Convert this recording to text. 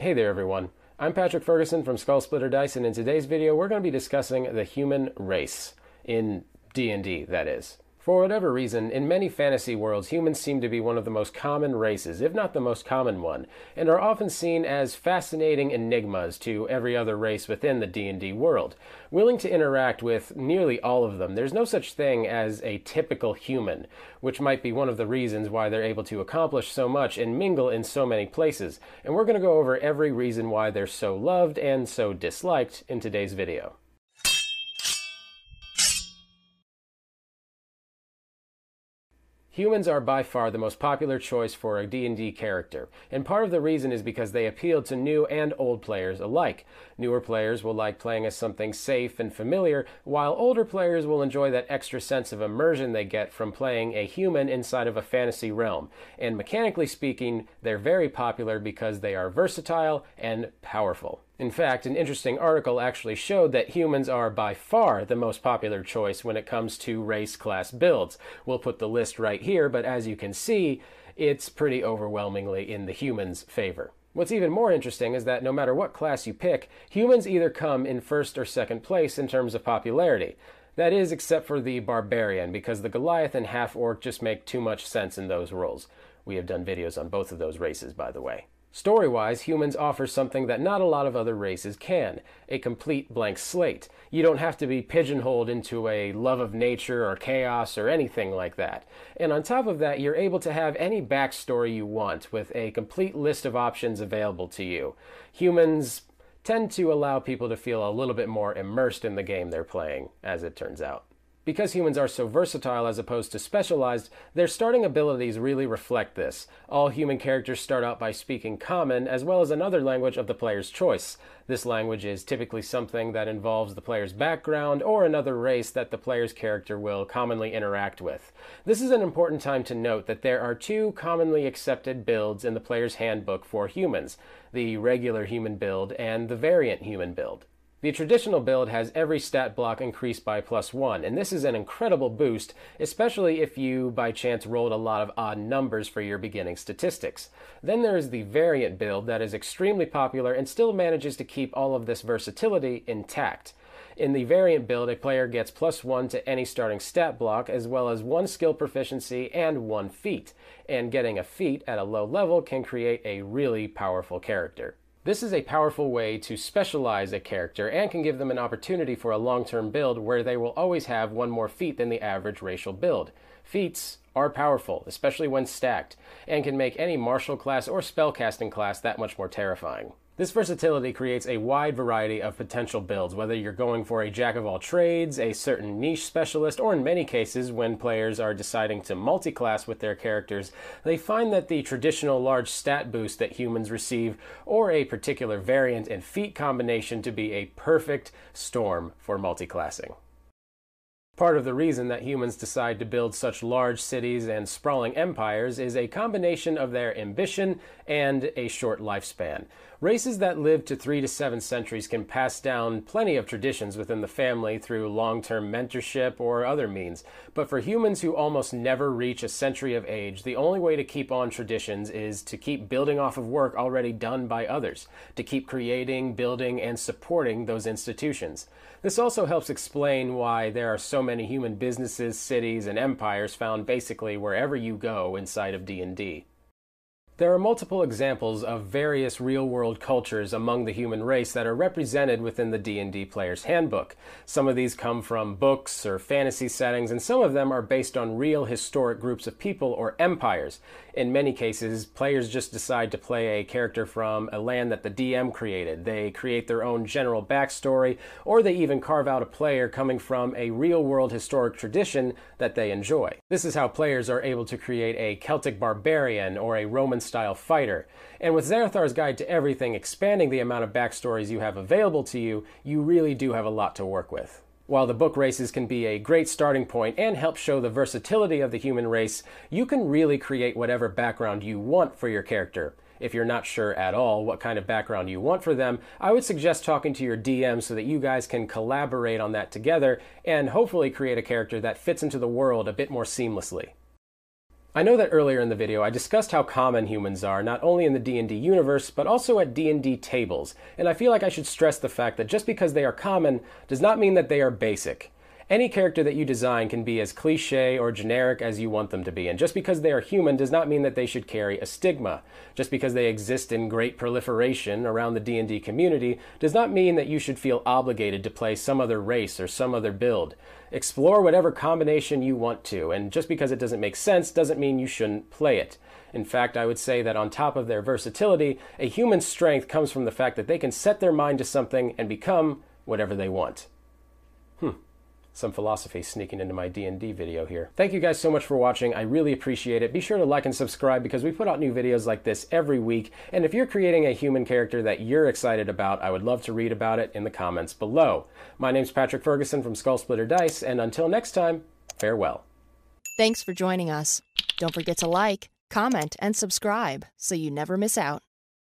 Hey there everyone, I'm Patrick Ferguson from Skull Splitter Dice and in today's video we're going to be discussing the human race, in D&D that is. For whatever reason, in many fantasy worlds, humans seem to be one of the most common races, if not the most common one, and are often seen as fascinating enigmas to every other race within the D&D world. Willing to interact with nearly all of them, there's no such thing as a typical human, which might be one of the reasons why they're able to accomplish so much and mingle in so many places. And we're going to go over every reason why they're so loved and so disliked in today's video. Humans are by far the most popular choice for a D&D character, and part of the reason is because they appeal to new and old players alike. Newer players will like playing as something safe and familiar, while older players will enjoy that extra sense of immersion they get from playing a human inside of a fantasy realm. And mechanically speaking, they're very popular because they are versatile and powerful. In fact, an interesting article actually showed that humans are by far the most popular choice when it comes to race class builds. We'll put the list right here, but as you can see, it's pretty overwhelmingly in the humans' favor. What's even more interesting is that no matter what class you pick, humans either come in first or second place in terms of popularity. That is, except for the barbarian, because the Goliath and half orc just make too much sense in those roles. We have done videos on both of those races, by the way. Story wise, humans offer something that not a lot of other races can a complete blank slate. You don't have to be pigeonholed into a love of nature or chaos or anything like that. And on top of that, you're able to have any backstory you want with a complete list of options available to you. Humans tend to allow people to feel a little bit more immersed in the game they're playing, as it turns out. Because humans are so versatile as opposed to specialized, their starting abilities really reflect this. All human characters start out by speaking Common, as well as another language of the player's choice. This language is typically something that involves the player's background or another race that the player's character will commonly interact with. This is an important time to note that there are two commonly accepted builds in the player's handbook for humans the regular human build and the variant human build. The traditional build has every stat block increased by plus one, and this is an incredible boost, especially if you by chance rolled a lot of odd numbers for your beginning statistics. Then there is the variant build that is extremely popular and still manages to keep all of this versatility intact. In the variant build, a player gets plus one to any starting stat block, as well as one skill proficiency and one feat. And getting a feat at a low level can create a really powerful character. This is a powerful way to specialize a character and can give them an opportunity for a long term build where they will always have one more feat than the average racial build. Feats are powerful, especially when stacked, and can make any martial class or spellcasting class that much more terrifying. This versatility creates a wide variety of potential builds, whether you're going for a jack of all trades, a certain niche specialist, or in many cases, when players are deciding to multi-class with their characters, they find that the traditional large stat boost that humans receive, or a particular variant and feat combination to be a perfect storm for multi-classing. Part of the reason that humans decide to build such large cities and sprawling empires is a combination of their ambition and a short lifespan. Races that live to three to seven centuries can pass down plenty of traditions within the family through long term mentorship or other means. But for humans who almost never reach a century of age, the only way to keep on traditions is to keep building off of work already done by others, to keep creating, building, and supporting those institutions. This also helps explain why there are so many human businesses, cities, and empires found basically wherever you go inside of D&D. There are multiple examples of various real-world cultures among the human race that are represented within the D&D player's handbook. Some of these come from books or fantasy settings, and some of them are based on real historic groups of people or empires. In many cases, players just decide to play a character from a land that the DM created. They create their own general backstory, or they even carve out a player coming from a real-world historic tradition that they enjoy. This is how players are able to create a Celtic barbarian or a Roman style fighter. And with Xanathar's Guide to Everything expanding the amount of backstories you have available to you, you really do have a lot to work with. While the book races can be a great starting point and help show the versatility of the human race, you can really create whatever background you want for your character. If you're not sure at all what kind of background you want for them, I would suggest talking to your DM so that you guys can collaborate on that together and hopefully create a character that fits into the world a bit more seamlessly. I know that earlier in the video I discussed how common humans are, not only in the D&D universe, but also at D&D tables, and I feel like I should stress the fact that just because they are common does not mean that they are basic. Any character that you design can be as cliche or generic as you want them to be, and just because they are human does not mean that they should carry a stigma. Just because they exist in great proliferation around the D&D community does not mean that you should feel obligated to play some other race or some other build. Explore whatever combination you want to, and just because it doesn't make sense doesn't mean you shouldn't play it. In fact, I would say that on top of their versatility, a human's strength comes from the fact that they can set their mind to something and become whatever they want. Some philosophy sneaking into my D&D video here. Thank you guys so much for watching. I really appreciate it. Be sure to like and subscribe because we put out new videos like this every week. And if you're creating a human character that you're excited about, I would love to read about it in the comments below. My name's Patrick Ferguson from Skull Splitter Dice, and until next time, farewell. Thanks for joining us. Don't forget to like, comment, and subscribe so you never miss out.